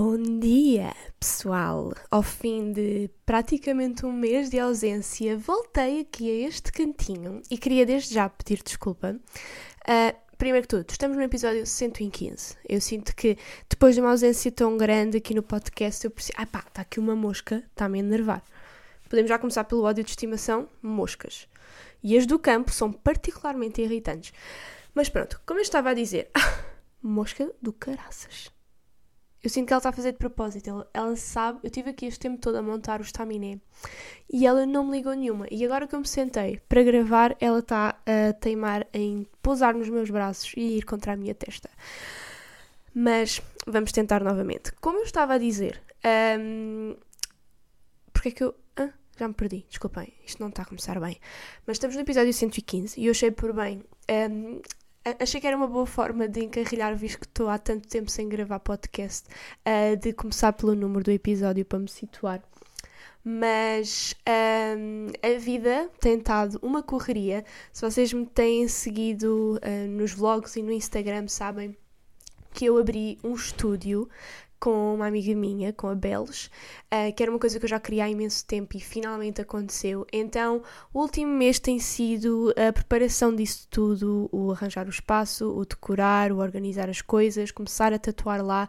Bom dia, pessoal! Ao fim de praticamente um mês de ausência, voltei aqui a este cantinho e queria desde já pedir desculpa. Uh, primeiro que tudo, estamos no episódio 115. Eu sinto que depois de uma ausência tão grande aqui no podcast, eu preciso. Ah pá, está aqui uma mosca, está-me a enervar. Podemos já começar pelo ódio de estimação: moscas. E as do campo são particularmente irritantes. Mas pronto, como eu estava a dizer, mosca do caraças. Eu sinto que ela está a fazer de propósito. Ela, ela, sabe. Eu tive aqui este tempo todo a montar o estaminé e ela não me ligou nenhuma. E agora que eu me sentei para gravar, ela está a teimar em pousar nos meus braços e ir contra a minha testa. Mas vamos tentar novamente. Como eu estava a dizer, um, porque é que eu. Ah, já me perdi, desculpem, isto não está a começar bem. Mas estamos no episódio 115 e eu achei por bem um, achei que era uma boa forma de encarrilhar, visto que estou há tanto tempo sem gravar podcast, uh, de começar pelo número do episódio para me situar. Mas um, a vida tem estado uma correria. Se vocês me têm seguido uh, nos vlogs e no Instagram, sabem que eu abri um estúdio com uma amiga minha, com a Belos, uh, que era uma coisa que eu já queria há imenso tempo e finalmente aconteceu. Então, o último mês tem sido a preparação disso tudo, o arranjar o espaço, o decorar, o organizar as coisas, começar a tatuar lá.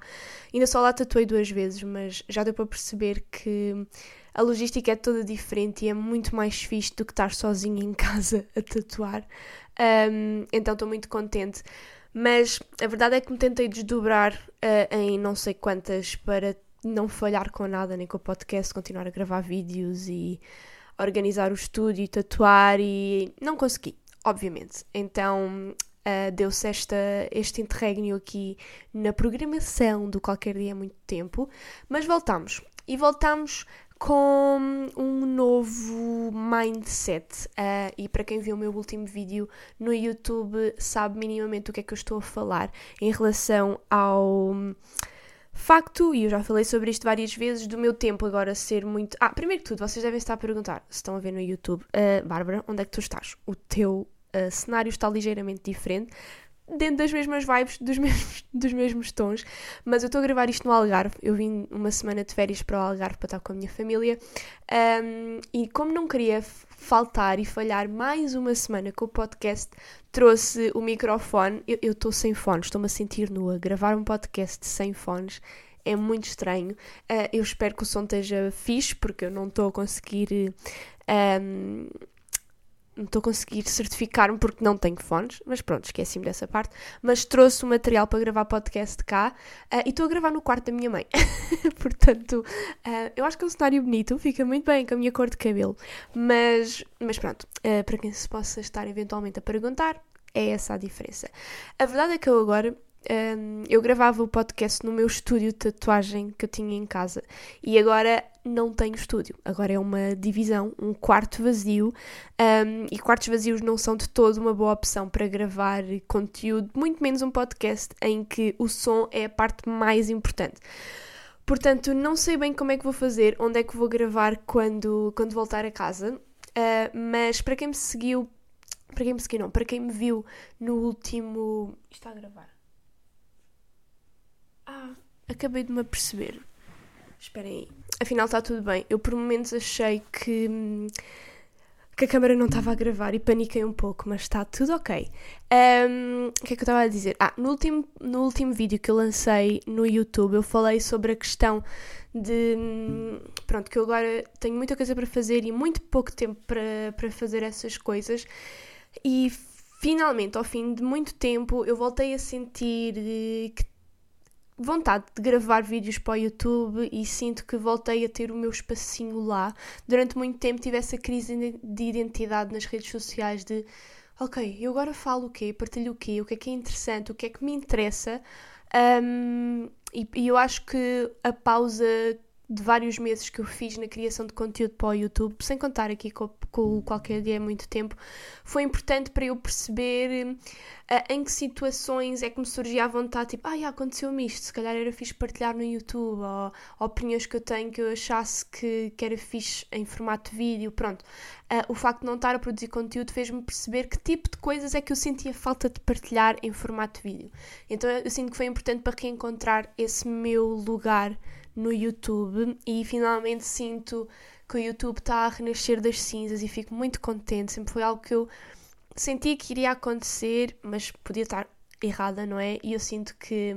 Ainda só lá tatuei duas vezes, mas já deu para perceber que a logística é toda diferente e é muito mais fixe do que estar sozinha em casa a tatuar. Um, então, estou muito contente. Mas a verdade é que me tentei desdobrar uh, em não sei quantas para não falhar com nada, nem com o podcast, continuar a gravar vídeos e organizar o estúdio e tatuar e não consegui, obviamente. Então uh, deu-se este interregno aqui na programação do Qualquer Dia há muito tempo, mas voltamos. E voltamos com um novo mindset. Uh, e para quem viu o meu último vídeo no YouTube, sabe minimamente o que é que eu estou a falar em relação ao facto, e eu já falei sobre isto várias vezes, do meu tempo agora ser muito. Ah, primeiro que tudo, vocês devem estar a perguntar, se estão a ver no YouTube, uh, Bárbara, onde é que tu estás? O teu uh, cenário está ligeiramente diferente dentro das mesmas vibes, dos mesmos, dos mesmos tons, mas eu estou a gravar isto no Algarve. Eu vim uma semana de férias para o Algarve para estar com a minha família um, e, como não queria faltar e falhar mais uma semana com o podcast, trouxe o microfone. Eu estou sem fones, estou-me a sentir nua. Gravar um podcast sem fones é muito estranho. Uh, eu espero que o som esteja fixe, porque eu não estou a conseguir. Um, não estou a conseguir certificar-me porque não tenho fones, mas pronto, esqueci-me dessa parte. Mas trouxe o material para gravar podcast cá uh, e estou a gravar no quarto da minha mãe. Portanto, uh, eu acho que é um cenário bonito, fica muito bem com a minha cor de cabelo. Mas, mas pronto, uh, para quem se possa estar eventualmente a perguntar, é essa a diferença. A verdade é que eu agora um, eu gravava o podcast no meu estúdio de tatuagem que eu tinha em casa e agora não tenho estúdio. Agora é uma divisão, um quarto vazio um, e quartos vazios não são de todo uma boa opção para gravar conteúdo, muito menos um podcast em que o som é a parte mais importante. Portanto, não sei bem como é que vou fazer, onde é que vou gravar quando, quando voltar a casa, uh, mas para quem me seguiu, para quem me seguiu não, para quem me viu no último... Está a gravar? Ah, acabei de me aperceber. Esperem aí. Afinal está tudo bem. Eu por momentos achei que, que a câmera não estava a gravar e paniquei um pouco, mas está tudo ok. Um, o que é que eu estava a dizer? Ah, no último, no último vídeo que eu lancei no YouTube eu falei sobre a questão de. Pronto, que eu agora tenho muita coisa para fazer e muito pouco tempo para, para fazer essas coisas. E finalmente, ao fim de muito tempo, eu voltei a sentir que vontade de gravar vídeos para o YouTube e sinto que voltei a ter o meu espacinho lá. Durante muito tempo tive essa crise de identidade nas redes sociais de ok, eu agora falo o quê? Partilho o quê? O que é que é interessante? O que é que me interessa? Um, e, e, eu acho que a pausa de vários meses que eu fiz na criação de conteúdo para o YouTube, sem contar aqui com, com qualquer dia há muito tempo, foi importante para eu perceber uh, em que situações é que me surgia a vontade, tipo, ah, yeah, aconteceu-me isto, se calhar era fixe partilhar no YouTube, ou, ou opiniões que eu tenho que eu achasse que, que era fixe em formato de vídeo, pronto. Uh, o facto de não estar a produzir conteúdo fez-me perceber que tipo de coisas é que eu sentia falta de partilhar em formato de vídeo. Então eu sinto que foi importante para reencontrar esse meu lugar no YouTube e finalmente sinto que o YouTube está a renascer das cinzas e fico muito contente. Sempre foi algo que eu senti que iria acontecer, mas podia estar errada, não é? E eu sinto que,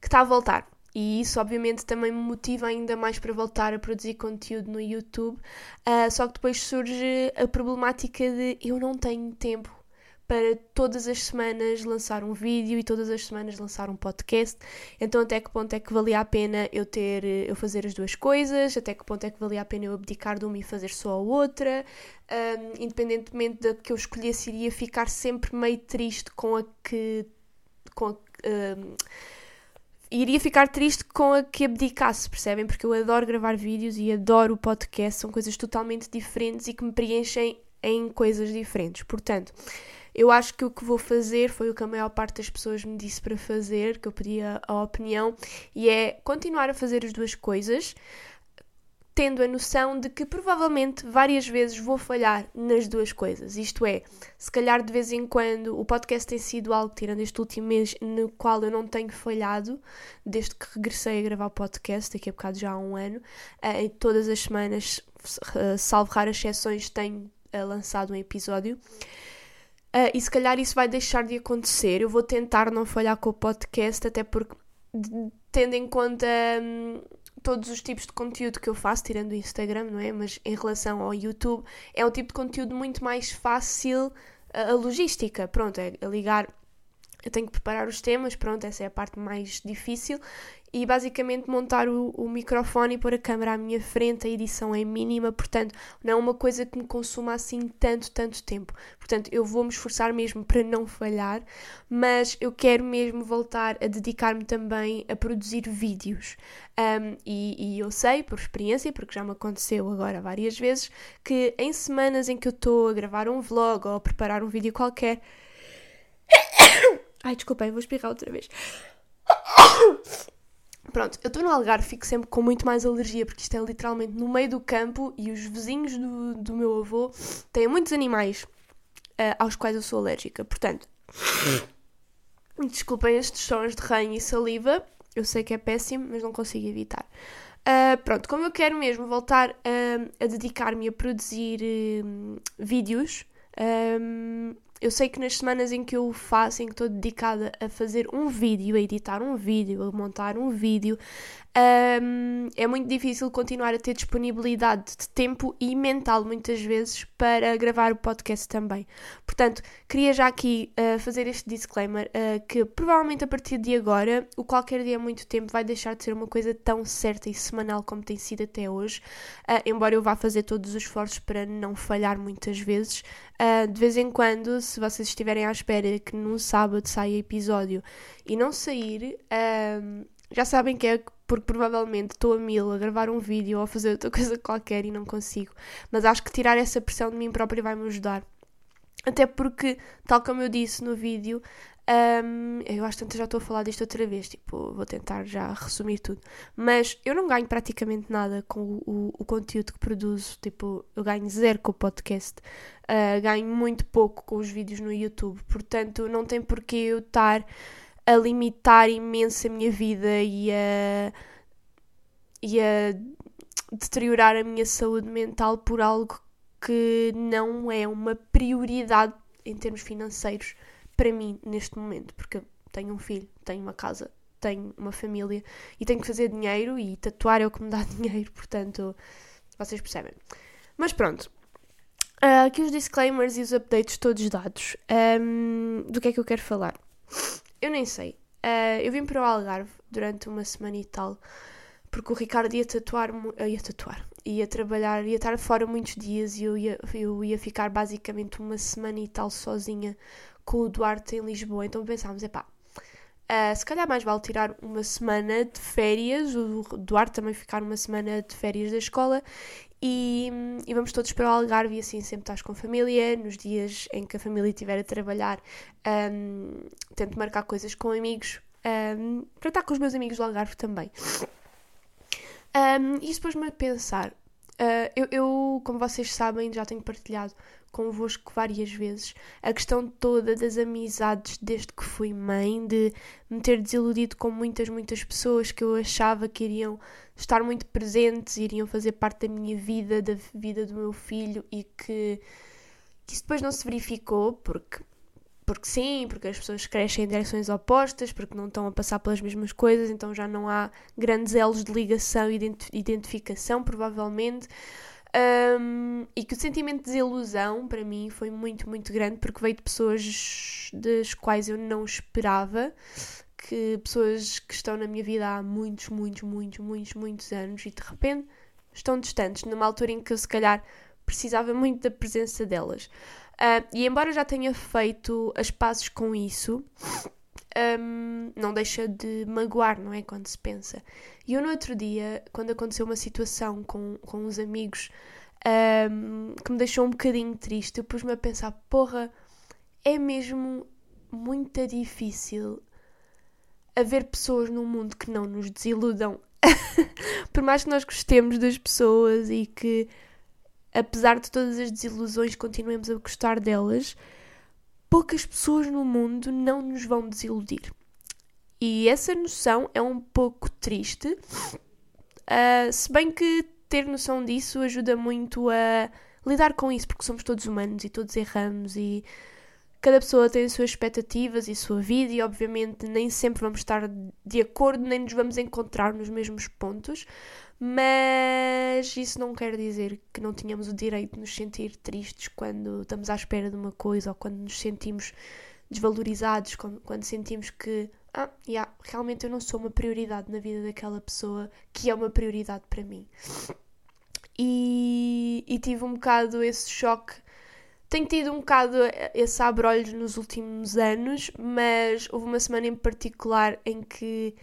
que está a voltar. E isso, obviamente, também me motiva ainda mais para voltar a produzir conteúdo no YouTube. Uh, só que depois surge a problemática de eu não tenho tempo para todas as semanas lançar um vídeo e todas as semanas lançar um podcast. Então até que ponto é que valia a pena eu ter eu fazer as duas coisas? Até que ponto é que valia a pena eu abdicar de uma e fazer só a outra? Um, independentemente da que eu escolhesse, iria ficar sempre meio triste com a que com a, um, iria ficar triste com a que abdicasse, percebem? Porque eu adoro gravar vídeos e adoro o podcast, são coisas totalmente diferentes e que me preenchem em coisas diferentes. Portanto, eu acho que o que vou fazer foi o que a maior parte das pessoas me disse para fazer, que eu pedi a opinião, e é continuar a fazer as duas coisas, tendo a noção de que provavelmente várias vezes vou falhar nas duas coisas. Isto é, se calhar de vez em quando o podcast tem sido algo, tirando este último mês, no qual eu não tenho falhado, desde que regressei a gravar o podcast, daqui a bocado já há um ano, uh, e todas as semanas, uh, salvo raras exceções, tenho uh, lançado um episódio. Uh, e se calhar isso vai deixar de acontecer. Eu vou tentar não falhar com o podcast, até porque, tendo em conta um, todos os tipos de conteúdo que eu faço, tirando o Instagram, não é? Mas em relação ao YouTube, é um tipo de conteúdo muito mais fácil a, a logística. Pronto, é ligar. Eu tenho que preparar os temas, pronto, essa é a parte mais difícil e basicamente montar o, o, microfone e pôr a câmera à minha frente, a edição é mínima, portanto não é uma coisa que me consuma assim tanto, tanto tempo. Portanto, eu vou me esforçar mesmo para não falhar, mas eu quero mesmo voltar a dedicar-me também a produzir vídeos. Um, e, e eu sei, por experiência, porque já me aconteceu agora várias vezes, que em semanas em que eu estou a gravar um vlog ou a preparar um vídeo qualquer. Ai, desculpem, vou espirrar outra vez. Pronto, eu estou no Algarve, fico sempre com muito mais alergia, porque isto é literalmente no meio do campo e os vizinhos do, do meu avô têm muitos animais uh, aos quais eu sou alérgica. Portanto, desculpem estes sons de ranho e saliva, eu sei que é péssimo, mas não consigo evitar. Uh, pronto, como eu quero mesmo voltar uh, a dedicar-me a produzir vídeos, um, eu sei que nas semanas em que eu faço, em que estou dedicada a fazer um vídeo, a editar um vídeo, a montar um vídeo, um, é muito difícil continuar a ter disponibilidade de tempo e mental, muitas vezes, para gravar o podcast também. Portanto, queria já aqui uh, fazer este disclaimer uh, que provavelmente a partir de agora, o qualquer dia muito tempo vai deixar de ser uma coisa tão certa e semanal como tem sido até hoje, uh, embora eu vá fazer todos os esforços para não falhar muitas vezes. de vez em quando, se vocês estiverem à espera que num sábado saia episódio e não sair, já sabem que é porque provavelmente estou a mil a gravar um vídeo ou a fazer outra coisa qualquer e não consigo. Mas acho que tirar essa pressão de mim própria vai me ajudar. Até porque, tal como eu disse no vídeo, um, eu acho que já estou a falar disto outra vez, tipo, vou tentar já resumir tudo. Mas eu não ganho praticamente nada com o, o, o conteúdo que produzo, tipo, eu ganho zero com o podcast, uh, ganho muito pouco com os vídeos no YouTube, portanto não tem porquê eu estar a limitar imenso a minha vida e a, e a deteriorar a minha saúde mental por algo que não é uma prioridade em termos financeiros para mim neste momento, porque tenho um filho, tenho uma casa, tenho uma família e tenho que fazer dinheiro e tatuar é o que me dá dinheiro, portanto, vocês percebem. Mas pronto, uh, aqui os disclaimers e os updates todos dados. Um, do que é que eu quero falar? Eu nem sei. Uh, eu vim para o Algarve durante uma semana e tal, porque o Ricardo ia tatuar, ia tatuar, ia trabalhar, ia estar fora muitos dias e eu ia, eu ia ficar basicamente uma semana e tal sozinha com o Duarte em Lisboa. Então pensámos, epá, Uh, se calhar mais vale tirar uma semana de férias, o Duarte também ficar uma semana de férias da escola e, e, vamos todos para o Algarve e assim sempre estás com a família. Nos dias em que a família estiver a trabalhar, um, tento marcar coisas com amigos um, para estar com os meus amigos do Algarve também. Um, e pôs-me a pensar. Uh, eu, eu, como vocês sabem, já tenho partilhado convosco várias vezes a questão toda das amizades desde que fui mãe, de me ter desiludido com muitas, muitas pessoas que eu achava que iriam estar muito presentes, iriam fazer parte da minha vida, da vida do meu filho e que, que isso depois não se verificou porque porque sim, porque as pessoas crescem em direções opostas, porque não estão a passar pelas mesmas coisas, então já não há grandes elos de ligação e de identificação, provavelmente. Um, e que o sentimento de desilusão para mim foi muito, muito grande porque veio de pessoas das quais eu não esperava, que pessoas que estão na minha vida há muitos, muitos, muitos, muitos, muitos anos e de repente estão distantes, numa altura em que eu se calhar precisava muito da presença delas. Uh, e embora já tenha feito as pazes com isso, um, não deixa de magoar, não é? Quando se pensa. E eu no outro dia, quando aconteceu uma situação com, com uns amigos um, que me deixou um bocadinho triste, eu pus-me a pensar: porra, é mesmo muito difícil haver pessoas no mundo que não nos desiludam. Por mais que nós gostemos das pessoas e que, apesar de todas as desilusões, continuemos a gostar delas. Poucas pessoas no mundo não nos vão desiludir. E essa noção é um pouco triste, uh, se bem que ter noção disso ajuda muito a lidar com isso, porque somos todos humanos e todos erramos e cada pessoa tem as suas expectativas e a sua vida, e obviamente nem sempre vamos estar de acordo, nem nos vamos encontrar nos mesmos pontos, mas isso não quer dizer que não tenhamos o direito de nos sentir tristes quando estamos à espera de uma coisa ou quando nos sentimos desvalorizados, quando, sentimos que ah, yeah, realmente eu não sou uma prioridade na vida daquela pessoa que é uma prioridade para mim. E, e tive um bocado esse choque. Tenho tido um bocado esse abrolho nos últimos anos, mas houve uma semana em particular em que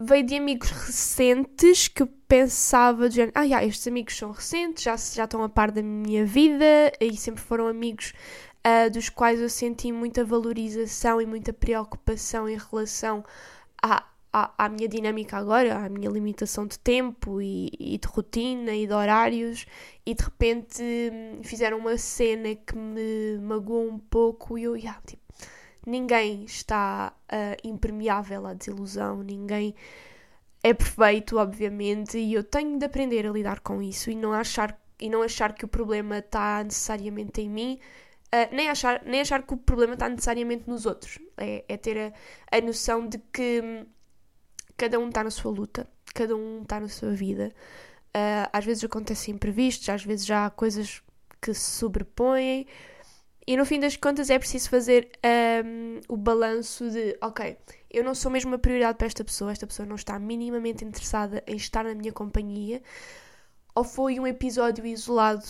veio de amigos recentes que pensava de género, ah, yeah, estes amigos são recentes, já, já estão a par da minha vida e sempre foram amigos uh, dos quais eu senti muita valorização e muita preocupação em relação à, à, à minha dinâmica agora, à minha limitação de tempo e, e, de rotina e de horários, e de repente hum, fizeram uma cena que me magoou um pouco e eu, yeah, tipo, ninguém está uh, impermeável à desilusão, ninguém é perfeito, obviamente, e eu tenho de aprender a lidar com isso e não achar, e não achar que o problema está necessariamente em mim, uh, nem, achar, nem achar que o problema está necessariamente nos outros. É, é ter a, a, noção de que hum, cada um está na sua luta, cada um está na sua vida. Uh, às vezes acontecem imprevistos, às vezes já há coisas que se sobrepõem, e no fim das contas é preciso fazer um, o balanço de, ok, eu não sou mesmo uma prioridade para esta pessoa, esta pessoa não está minimamente interessada em estar na minha companhia, ou foi um episódio isolado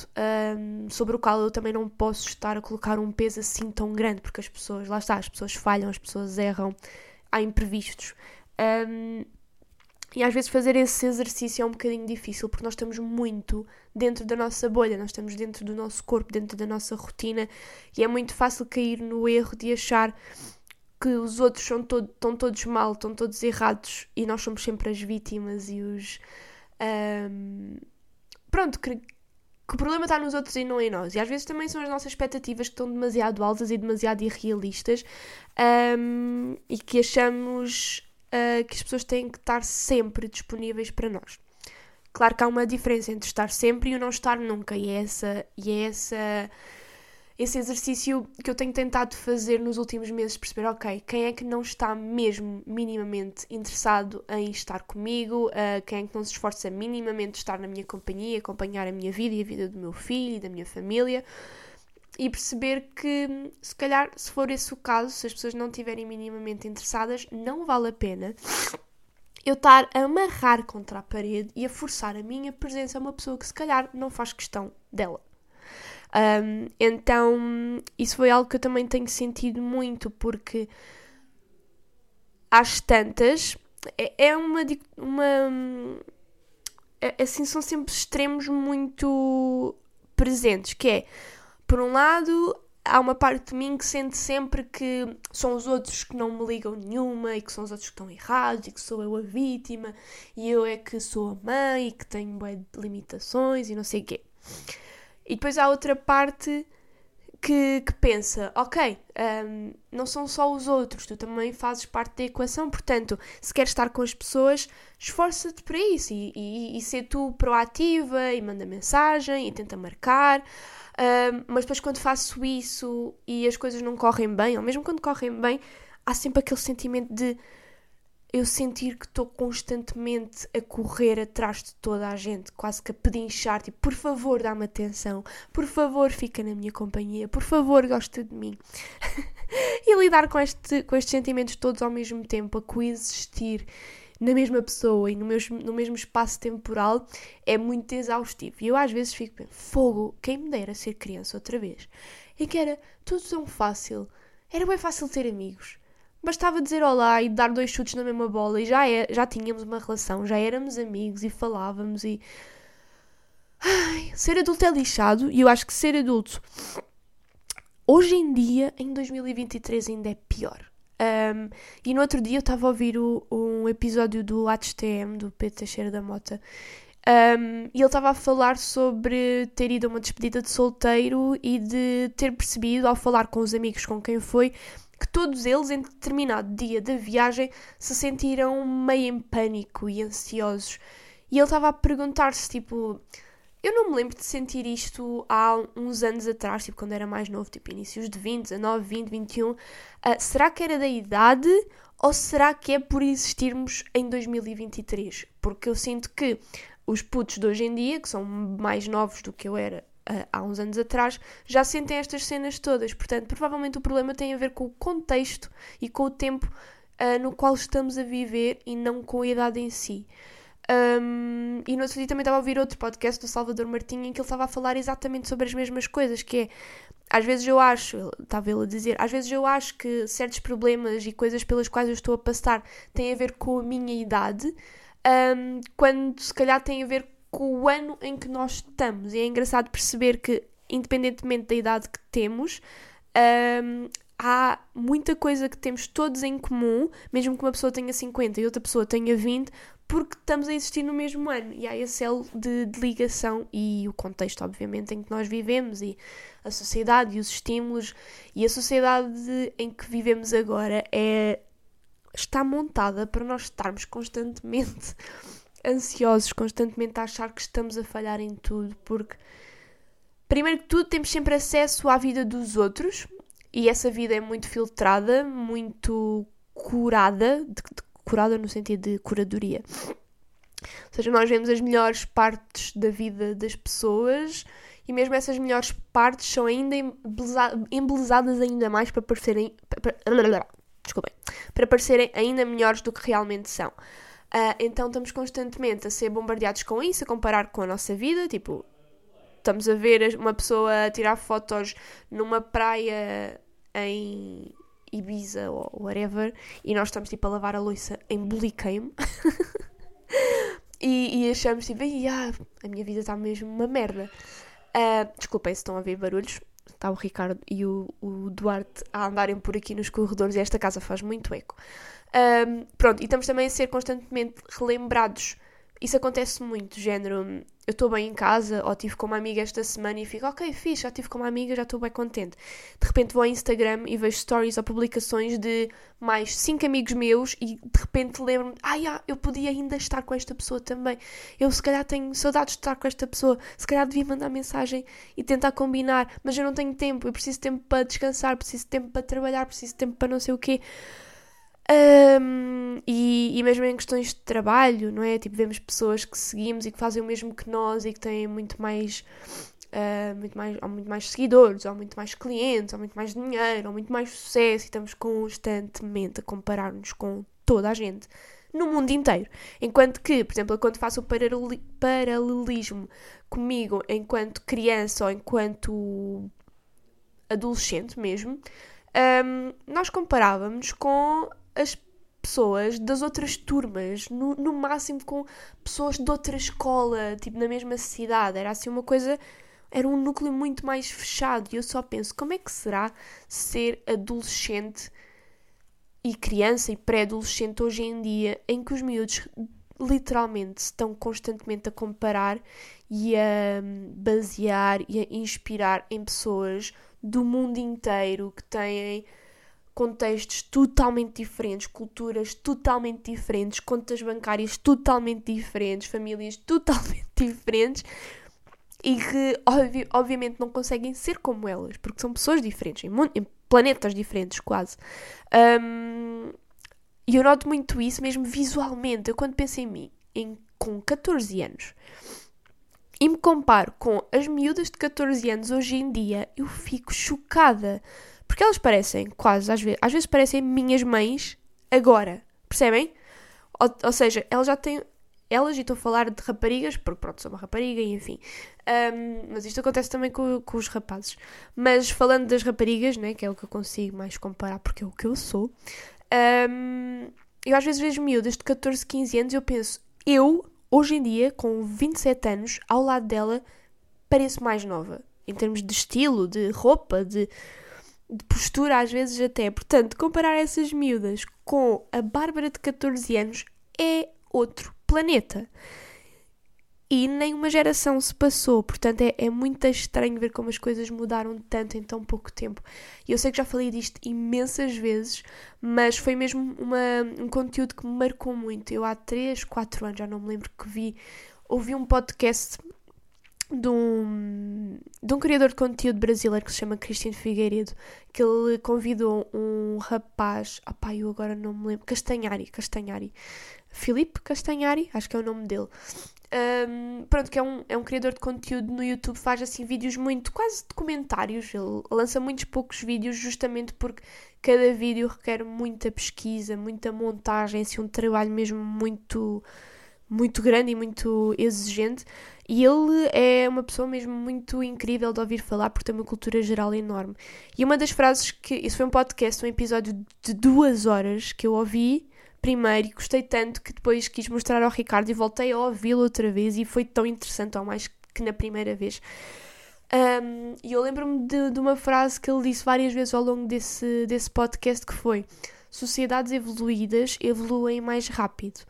um, sobre o qual eu também não posso estar a colocar um peso assim tão grande, porque as pessoas, lá está, as pessoas falham, as pessoas erram, há imprevistos. Um, e às vezes fazer esse exercício é um bocadinho difícil porque nós estamos muito dentro da nossa bolha, nós estamos dentro do nosso corpo, dentro da nossa rotina e é muito fácil cair no erro de achar que os outros são todo, estão todos mal, estão todos errados e nós somos sempre as vítimas e os. Um, pronto, que, que o problema está nos outros e não em nós. E às vezes também são as nossas expectativas que estão demasiado altas e demasiado irrealistas um, e que achamos uh, que as pessoas têm que estar sempre disponíveis para nós. Claro que há uma diferença entre estar sempre e o não estar nunca, e é, essa, e é essa, esse exercício que eu tenho tentado fazer nos últimos meses, perceber, ok, quem é que não está mesmo minimamente interessado em estar comigo, uh, quem é que não se esforça minimamente de estar na minha companhia, acompanhar a minha vida e a vida do meu filho e da minha família, e perceber que, se calhar, se for esse o caso, se as pessoas não estiverem minimamente interessadas, não vale a pena eu estar a amarrar contra a parede e a forçar a minha presença a uma pessoa que, se calhar, não faz questão dela. Um, então, isso foi algo que eu também tenho sentido muito, porque às tantas, é, é uma, uma é, assim, são sempre extremos muito presentes, que é, por um lado, há uma parte de mim que sente sempre que são os outros que não me ligam nenhuma e que são os outros que estão errados e que sou eu a vítima e eu é que sou a mãe e que tenho limitações e não sei o quê. E depois há outra parte que, que pensa, ok, um, não são só os outros, tu também fazes parte da equação, portanto, se queres estar com as pessoas, esforça-te para isso e, e, e ser tu proativa e manda mensagem e tenta marcar. Mas depois, quando faço isso e as coisas não correm bem, ou mesmo quando correm bem, há sempre aquele sentimento de eu sentir que estou constantemente a correr atrás de toda a gente, quase que a pedinchar, tipo, por favor, dá-me atenção, por favor, fica na minha companhia, por favor, gosta de mim. e lidar com, este, com estes sentimentos todos ao mesmo tempo, a coexistir na mesma pessoa e no mesmo, no mesmo espaço temporal é muito exaustivo. E eu às vezes fico pensando, fogo, quem me dera ser criança outra vez. E que era tudo tão fácil. Era bem fácil ter amigos. Bastava dizer olá e dar dois chutes na mesma bola e já, é, já tínhamos uma relação, já éramos amigos e falávamos e. Ai, ser adulto é lixado e eu acho que ser adulto hoje em dia, em 2023, ainda é pior. Um, e no outro dia eu estava a ouvir o, um episódio do HTM, do Pedro Teixeira da Mota, um, e ele estava a falar sobre ter ido a uma despedida de solteiro e de ter percebido, ao falar com os amigos com quem foi, que todos eles, em determinado dia da viagem, se sentiram meio em pânico e ansiosos. E ele estava a perguntar-se, tipo, eu não me lembro de sentir isto há uns anos atrás, tipo, quando era mais novo, tipo, inícios de 20, 19, 20, 21. Uh, será que era da idade ou será que é por existirmos em 2023? Porque eu sinto que os putos de hoje em dia, que são mais novos do que eu era há uns anos atrás, já sentem estas cenas todas. Portanto, provavelmente o problema tem a ver com o contexto e com o tempo uh, no qual estamos a viver e não com a idade em si. Um, e no outro dia também estava a ouvir outro podcast do Salvador Martinho em que ele estava a falar exatamente sobre as mesmas coisas, que é às vezes eu acho, estava ele a dizer, às vezes eu acho que certos problemas e coisas pelas quais eu estou a passar têm a ver com a minha idade, um, quando se calhar tem a ver com o ano em que nós estamos. E é engraçado perceber que, independentemente da idade que temos, um, há muita coisa que temos todos em comum, mesmo que uma pessoa tenha 50 e outra pessoa tenha 20, porque estamos a existir no mesmo ano. E há esse elo de, de ligação e o contexto, obviamente, em que nós vivemos e a sociedade e os estímulos. E a sociedade em que vivemos agora é está montada para nós estarmos constantemente ansiosos, constantemente a achar que estamos a falhar em tudo, porque primeiro que tudo temos sempre acesso à vida dos outros e essa vida é muito filtrada, muito curada, de, de, curada no sentido de curadoria. Ou seja, nós vemos as melhores partes da vida das pessoas e mesmo essas melhores partes são ainda embelezadas ainda mais para parecerem. Para, desculpem. Para parecerem ainda melhores do que realmente são. Uh, então estamos constantemente a ser bombardeados com isso, a comparar com a nossa vida, tipo, estamos a ver uma pessoa a tirar fotos numa praia em Ibiza ou whatever, e nós estamos tipo a lavar a louça em Buliqueime. e, e, achamos tipo, ah, a minha vida está mesmo uma merda. Uh, desculpem se estão a ver barulhos. Está o Ricardo e o, o Duarte a andarem por aqui nos corredores e esta casa faz muito eco. Um, pronto, e estamos também a ser constantemente relembrados. Isso acontece muito, género, eu estou bem em casa, ou estive com uma amiga esta semana e fico, ok, fixe, já estive com uma amiga, já estou bem contente. De repente vou ao Instagram e vejo stories ou publicações de mais cinco amigos meus e de repente lembro-me, ah, eu podia ainda estar com esta pessoa também. Eu se calhar tenho saudades de estar com esta pessoa, se calhar devia mandar mensagem e tentar combinar, mas eu não tenho tempo, eu preciso de tempo para descansar, preciso de tempo para trabalhar, preciso de tempo para não sei o quê. Um, e, e, mesmo em questões de trabalho, não é? Tipo, vemos pessoas que seguimos e que fazem o mesmo que nós e que têm muito mais, uh, muito mais, ou muito mais seguidores, ou muito mais clientes, ou muito mais dinheiro, ou muito mais sucesso, e estamos constantemente a comparar-nos com toda a gente no mundo inteiro. Enquanto que, por exemplo, quando faço o paralelismo comigo enquanto criança ou enquanto adolescente mesmo, um, nós comparávamos com as pessoas das outras turmas, no, no máximo com pessoas de outra escola, tipo na mesma cidade. Era assim uma coisa. Era um núcleo muito mais fechado. E eu só penso: como é que será ser adolescente e criança e pré-adolescente hoje em dia, em que os miúdos literalmente estão constantemente a comparar e a basear e a inspirar em pessoas do mundo inteiro que têm contextos totalmente diferentes, culturas totalmente diferentes, contas bancárias totalmente diferentes, famílias totalmente diferentes e que obvi obviamente não conseguem ser como elas, porque são pessoas diferentes, em, em planetas diferentes quase. Um, e eu noto muito isso mesmo visualmente. Eu quando penso em mim, em, com 14 anos, e me comparo com as miúdas de 14 anos hoje em dia, eu fico chocada. Porque elas parecem, quase, às vezes, às vezes parecem minhas mães agora. Percebem? Ou, ou seja, elas já têm. Elas, e estou a falar de raparigas, porque pronto, sou uma rapariga e enfim. Um, mas isto acontece também com, com, os rapazes. Mas falando das raparigas, né, que é o que eu consigo mais comparar, porque é o que eu sou. Um, eu às vezes vejo miúdas de 14, 15 anos e eu penso, eu, hoje em dia, com 27 anos, ao lado dela, pareço mais nova. Em termos de estilo, de roupa, de de postura às vezes até. Portanto, comparar essas miúdas com a Bárbara de 14 anos é outro planeta. E nem uma geração se passou, portanto é, é muito estranho ver como as coisas mudaram tanto em tão pouco tempo. E eu sei que já falei disto imensas vezes, mas foi mesmo uma, um conteúdo que me marcou muito. Eu há 3, 4 anos, já não me lembro que vi, ouvi um podcast de um, de um criador de conteúdo brasileiro que se chama Cristiano Figueiredo, que ele convidou um rapaz, opá, eu agora não me lembro, Castanhari, Castanhari, Filipe Castanhari, acho que é o nome dele. Um, pronto, que é um, é um criador de conteúdo no YouTube, faz assim vídeos muito, quase documentários, ele lança muitos poucos vídeos justamente porque cada vídeo requer muita pesquisa, muita montagem, assim, um trabalho mesmo muito muito grande e muito exigente. E ele é uma pessoa mesmo muito incrível de ouvir falar, porque tem uma cultura geral enorme. E uma das frases que. Isso foi um podcast, um episódio de duas horas que eu ouvi primeiro e gostei tanto que depois quis mostrar ao Ricardo e voltei a ouvi-lo outra vez e foi tão interessante, ao mais que na primeira vez. Um, e eu lembro-me de, de, uma frase que ele disse várias vezes ao longo desse, desse podcast que foi sociedades evoluídas evoluem mais rápido.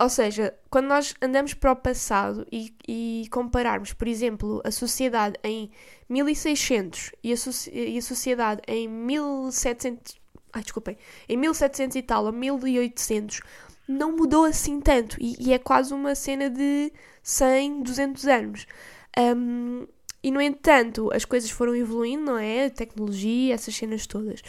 Ou seja, quando nós andamos para o passado e, e compararmos, por exemplo, a sociedade em 1600 e a, e a sociedade em 1700, ai, desculpem, em 1700 e tal ou 1800, não mudou assim tanto e, e é quase uma cena de 100, 200 anos. Um, e no entanto, as coisas foram evoluindo, não é? A tecnologia, essas cenas todas.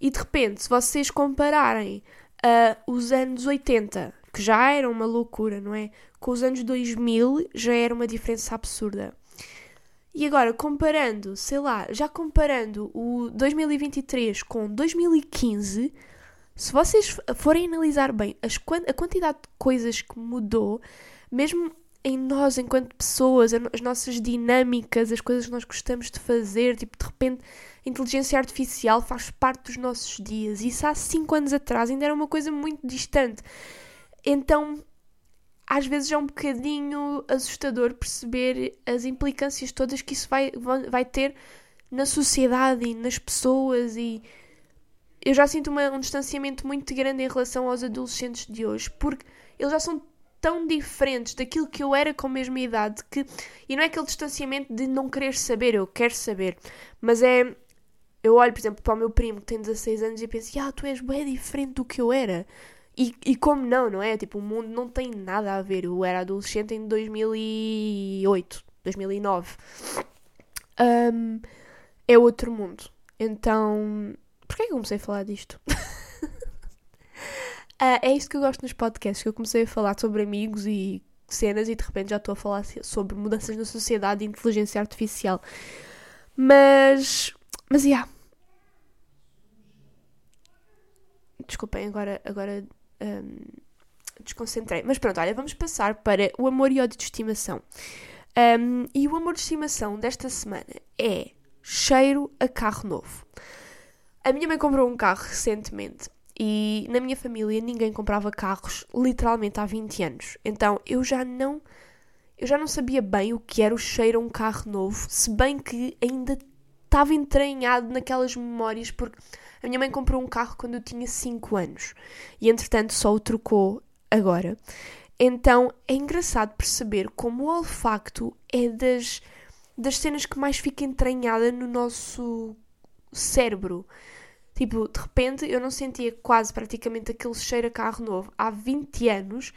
E de repente, se vocês compararem uh, os anos 80 que já era uma loucura, não é? Com os anos 2000 já era uma diferença absurda. E agora, comparando, sei lá, já comparando o 2023 com 2015, se vocês forem analisar bem as, a quantidade de coisas que mudou, mesmo em nós enquanto pessoas, as nossas dinâmicas, as coisas que nós gostamos de fazer, tipo, de repente a inteligência artificial faz parte dos nossos dias. Isso há 5 anos atrás ainda era uma coisa muito distante. Então, às vezes é um bocadinho assustador perceber as implicâncias todas que isso vai, vai ter na sociedade e nas pessoas e eu já sinto uma, um distanciamento muito grande em relação aos adolescentes de hoje, porque eles já são tão diferentes daquilo que eu era com a mesma idade que e não é aquele distanciamento de não querer saber, eu quero saber, mas é eu olho, por exemplo, para o meu primo que tem 16 anos e penso, ah, tu és bem diferente do que eu era. E, e como não, não é? Tipo, o mundo não tem nada a ver. Eu era adolescente em 2008, 2009. Um, é outro mundo. Então, porquê é que eu comecei a falar disto? uh, é isto que eu gosto nos podcasts, que eu comecei a falar sobre amigos e cenas e de repente já estou a falar sobre mudanças na sociedade e inteligência artificial. Mas, mas, yeah. Desculpem, agora, agora um, desconcentrei. Mas pronto, olha, vamos passar para o amor e ódio de estimação. Um, e o amor de estimação desta semana é cheiro a carro novo. A minha mãe comprou um carro recentemente E na minha família ninguém comprava carros literalmente há 20 anos. Então eu já não eu já não sabia bem o que era o cheiro a um carro novo, se bem que ainda estava entranhado naquelas memórias porque a minha mãe comprou um carro quando eu tinha 5 anos e entretanto só o trocou agora. Então é engraçado perceber como o olfacto é das, das cenas que mais fica entranhada no nosso cérebro. Tipo, de repente eu não sentia quase praticamente aquele cheiro a carro novo há 20 anos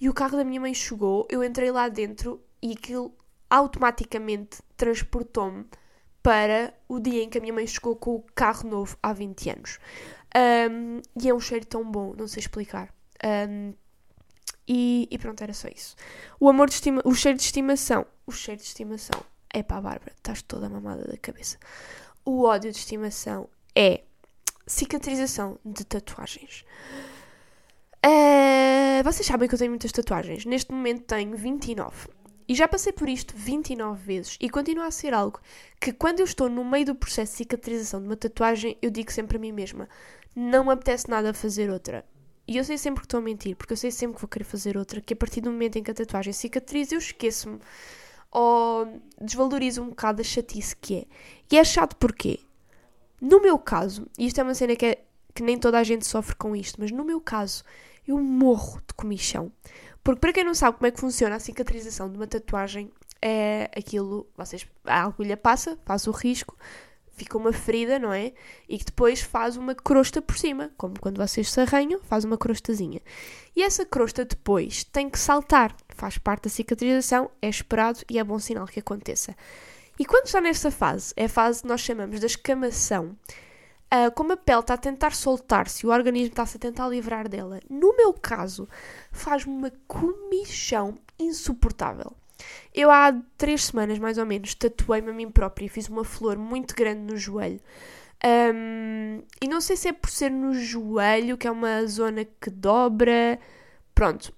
e o carro da minha mãe chegou, eu entrei lá dentro e aquilo automaticamente transportou-me para o dia em que a minha mãe chegou com o carro novo há 20 anos. Um, e é um cheiro tão bom, não sei explicar. Um, e, e, pronto, era só isso. O amor de estima, o cheiro de estimação. O cheiro de estimação. É pá, Bárbara, estás toda mamada da cabeça. O ódio de estimação é cicatrização de tatuagens. Uh, vocês sabem que eu tenho muitas tatuagens. Neste momento tenho 29. E já passei por isto 29 vezes e continua a ser algo que, quando eu estou no meio do processo de cicatrização de uma tatuagem, eu digo sempre a mim mesma: não me apetece nada fazer outra. E eu sei sempre que estou a mentir, porque eu sei sempre que vou querer fazer outra, que a partir do momento em que a tatuagem cicatriza, eu esqueço-me ou desvalorizo um bocado a chatice que é. E é chato porquê? No meu caso, e isto é uma cena que, é, que nem toda a gente sofre com isto, mas no meu caso, eu morro de comichão. Porque para quem não sabe como é que funciona a cicatrização de uma tatuagem, é aquilo, vocês, a agulha passa, faz o risco, fica uma ferida, não é? E que depois faz uma crosta por cima, como quando vocês se arranham, faz uma crostazinha. E essa crosta depois tem que saltar, faz parte da cicatrização, é esperado e é bom sinal que aconteça. E quando está nessa fase, é a fase que nós chamamos de escamação, uh, como a pele está a tentar soltar-se, o organismo está-se a tentar livrar dela, no meu caso, faz-me uma comichão insuportável. Eu há três semanas, mais ou menos, tatuei-me a mim própria e fiz uma flor muito grande no joelho. Um, e não sei se é por ser no joelho, que é uma zona que dobra. Pronto.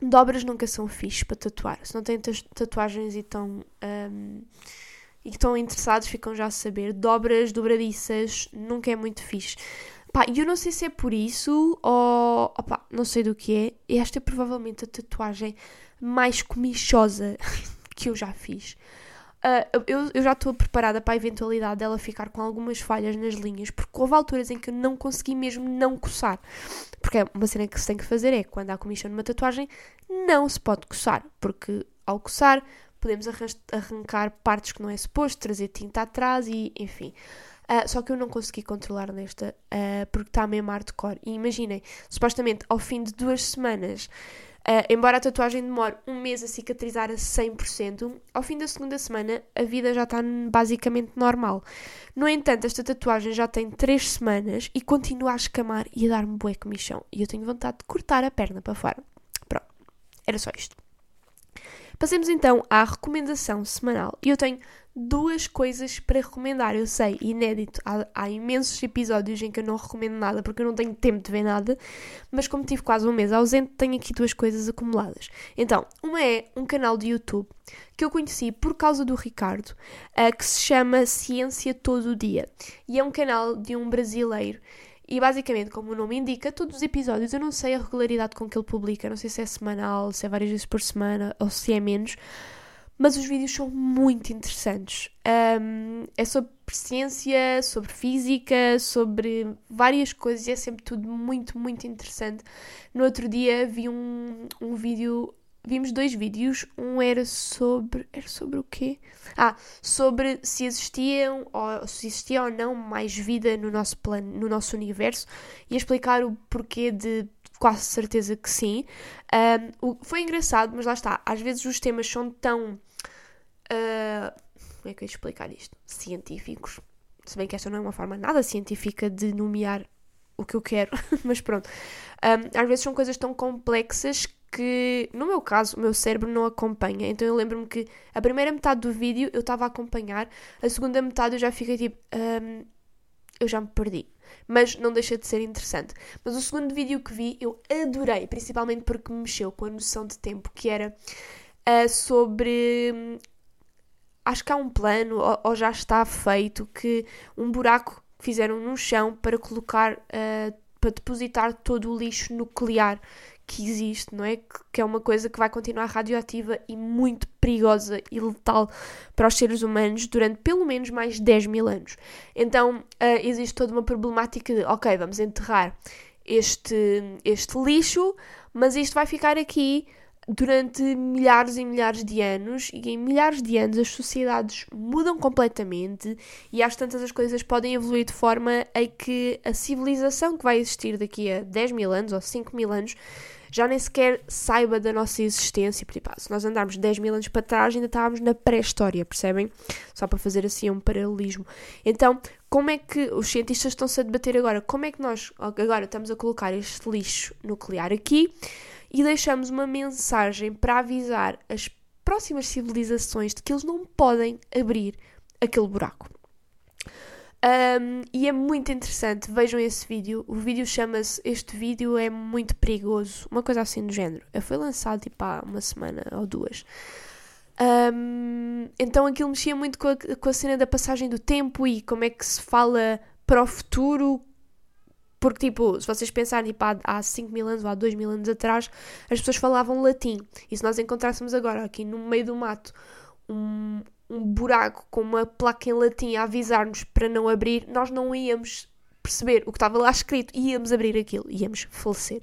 Dobras nunca são fixes para tatuar. Se não têm tatuagens e estão. Um, e que estão interessados ficam já a saber. Dobras, dobradiças, nunca é muito fixe. Pá, eu não sei se é por isso ou. Opa, não sei do que é. Esta é provavelmente a tatuagem mais comichosa que eu já fiz. Uh, eu, eu, já estou preparada para a eventualidade dela ficar com algumas falhas nas linhas, porque houve alturas em que eu não consegui mesmo não coçar. Porque é uma cena que se tem que fazer é, quando há comichão numa tatuagem, não se pode coçar, porque ao coçar podemos arrancar partes que não é suposto, trazer tinta atrás e enfim. Uh, só que eu não consegui controlar nesta, uh, porque está mesmo hardcore. E imaginem, supostamente ao fim de duas semanas, uh, embora a tatuagem demore um mês a cicatrizar a 100%, ao fim da segunda semana a vida já está basicamente normal. No entanto, esta tatuagem já tem três semanas e continua a escamar e a dar-me bué comichão. E eu tenho vontade de cortar a perna para fora. Pronto, era só isto. Passemos então à recomendação semanal. E eu tenho duas coisas para recomendar. Eu sei, inédito, há, há, imensos episódios em que eu não recomendo nada porque eu não tenho tempo de ver nada, mas como tive quase um mês ausente, tenho aqui duas coisas acumuladas. Então, uma é um canal de YouTube que eu conheci por causa do Ricardo, uh, que se chama Ciência Todo Dia. E é um canal de um brasileiro e basicamente, como o nome indica, todos os episódios, eu não sei a regularidade com que ele publica, não sei se é semanal, se é várias vezes por semana ou se é menos, mas os vídeos são muito interessantes. Um, é sobre ciência, sobre física, sobre várias coisas e é sempre tudo muito, muito interessante. No outro dia vi um, um vídeo vimos dois vídeos. Um era sobre. Era sobre o quê? Ah, sobre se existiam ou se existia ou não mais vida no nosso plano, no nosso universo e explicar o porquê de quase certeza que sim. Um, foi engraçado, mas lá está. Às vezes os temas são tão. Uh, como é que eu ia explicar isto? Científicos. Se bem que esta não é uma forma nada científica de nomear o que eu quero, mas pronto. Um, às vezes são coisas tão complexas que, no meu caso, o meu cérebro não acompanha. Então eu lembro-me que a primeira metade do vídeo eu estava a acompanhar, a segunda metade eu já fiquei tipo, um, eu já me perdi. Mas não deixa de ser interessante. Mas o segundo vídeo que vi eu adorei, principalmente porque me mexeu com a noção de tempo, que era uh, sobre. Hum, acho que há um plano, ou, ou, já está feito, que um buraco fizeram no chão para colocar uh, para depositar todo o lixo nuclear que existe, não é? Que é uma coisa que vai continuar radioativa e muito perigosa e letal para os seres humanos durante pelo menos mais 10 mil anos. Então uh, existe toda uma problemática de, ok, vamos enterrar este, este lixo, mas isto vai ficar aqui durante milhares e milhares de anos, e em milhares de anos as sociedades mudam completamente e às tantas as coisas podem evoluir de forma a que a civilização que vai existir daqui a 10 mil anos ou 5 mil anos já nem sequer saiba da nossa existência. Tipo, se nós andarmos 10 mil anos para trás, ainda estávamos na pré-história, percebem? Só para fazer assim um paralelismo. Então, como é que os cientistas estão-se a debater agora? Como é que nós agora estamos a colocar este lixo nuclear aqui? e deixamos uma mensagem para avisar as próximas civilizações de que eles não podem abrir aquele buraco. Um, e é muito interessante, vejam esse vídeo. O vídeo chama-se Este vídeo é muito perigoso, uma coisa assim do género. Foi lançado tipo há uma semana ou duas. Um, então aquilo mexia muito com a, com a cena da passagem do tempo e como é que se fala para o futuro porque, tipo, se vocês pensarem, tipo, há, 5 mil anos ou há 2 mil anos atrás, as pessoas falavam latim. E se nós encontrássemos agora, aqui no meio do mato, um, um buraco com uma placa em latim a avisar-nos para não abrir, nós não íamos perceber o que estava lá escrito e íamos abrir aquilo, íamos falecer.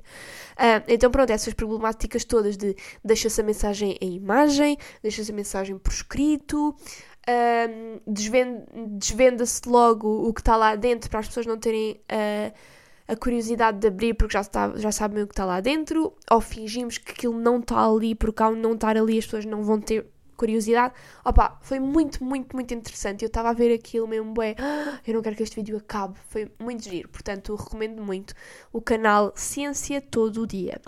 Uh, então, pronto, essas problemáticas todas de deixa-se a mensagem em imagem, deixa-se a mensagem por escrito, uh, desvenda-se logo o que está lá dentro para as pessoas não terem. Uh, a curiosidade de abrir porque já, está, já sabem o que está lá dentro, ou fingimos que aquilo não está ali porque ao não estar ali as pessoas não vão ter curiosidade. Opa, foi muito, muito, muito interessante. Eu estava a ver aquilo mesmo, bué, ah, eu não quero que este vídeo acabe. Foi muito giro, portanto, recomendo muito o canal Ciência Todo o Dia.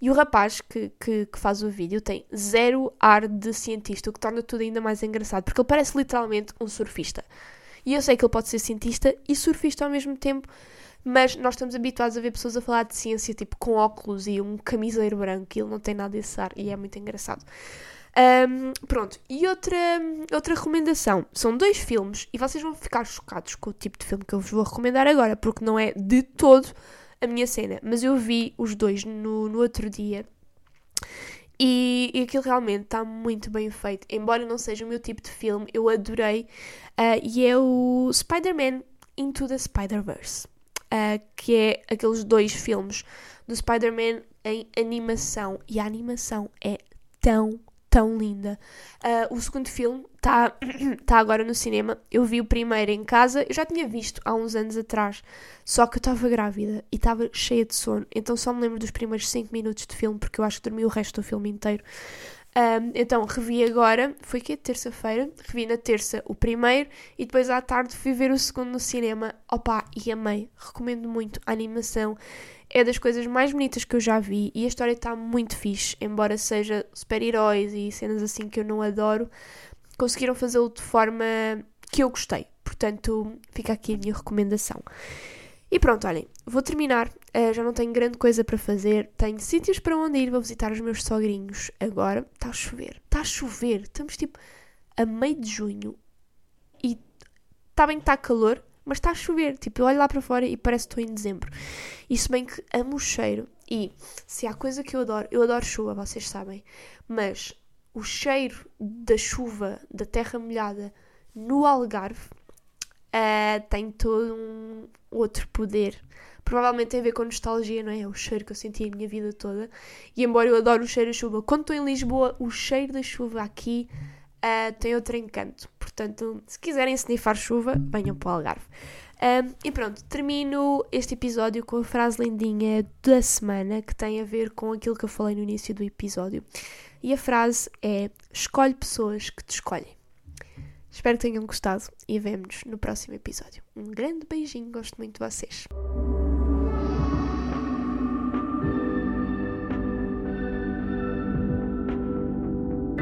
E o rapaz que, que, que, faz o vídeo tem zero ar de cientista, o que torna tudo ainda mais engraçado, porque ele parece literalmente um surfista. E eu sei que ele pode ser cientista e surfista ao mesmo tempo, mas nós estamos habituados a ver pessoas a falar de ciência tipo com óculos e um camiseiro branco e ele não tem nada desse ar e é muito engraçado. Um, pronto, e outra, outra recomendação: são dois filmes e vocês vão ficar chocados com o tipo de filme que eu vos vou recomendar agora, porque não é de todo a minha cena, mas eu vi os dois no, no outro dia e, e aquilo realmente está muito bem feito. Embora não seja o meu tipo de filme, eu adorei. Uh, e é o Spider-Man Into the Spider-Verse uh, que é aqueles dois filmes do Spider-Man em animação. E a animação é tão, tão linda. Uh, o segundo filme está tá agora no cinema. Eu vi o primeiro em casa. Eu já tinha visto há uns anos atrás. Só que eu estava grávida e estava cheia de sono. Então só me lembro dos primeiros 5 minutos de filme, porque eu acho que dormi o resto do filme inteiro. Um, então revi agora, foi que terça-feira, revi na terça o primeiro e depois à tarde fui ver o segundo no cinema. Opa, e amei, recomendo muito a animação. É das coisas mais bonitas que eu já vi e a história está muito fixe, embora seja super-heróis e cenas assim que eu não adoro, conseguiram fazê-lo de forma que eu gostei. Portanto, fica aqui a minha recomendação. E pronto, olhem, vou terminar. Uh, já não tenho grande coisa para fazer. Tenho sítios para onde ir. Vou visitar os meus sogrinhos. Agora está a chover. Está a chover. Estamos tipo a meio de junho e está bem que está calor, mas está a chover. Tipo, eu olho lá para fora e parece que estou em dezembro. Isso bem que amo o cheiro. E se há coisa que eu adoro, eu adoro chuva, vocês sabem. Mas o cheiro da chuva, da terra molhada no Algarve uh, tem todo um outro poder. Provavelmente tem a ver com nostalgia, não é? É o cheiro que eu senti a minha vida toda. E embora eu adore o cheiro da chuva, quando estou em Lisboa, o cheiro da chuva aqui uh, tem outro encanto. Portanto, se quiserem snifar chuva, venham para o Algarve. Um, e pronto, termino este episódio com a frase lindinha da semana que tem a ver com aquilo que eu falei no início do episódio. E a frase é: Escolhe pessoas que te escolhem. Espero que tenham gostado e vemo-nos no próximo episódio. Um grande beijinho, gosto muito de vocês.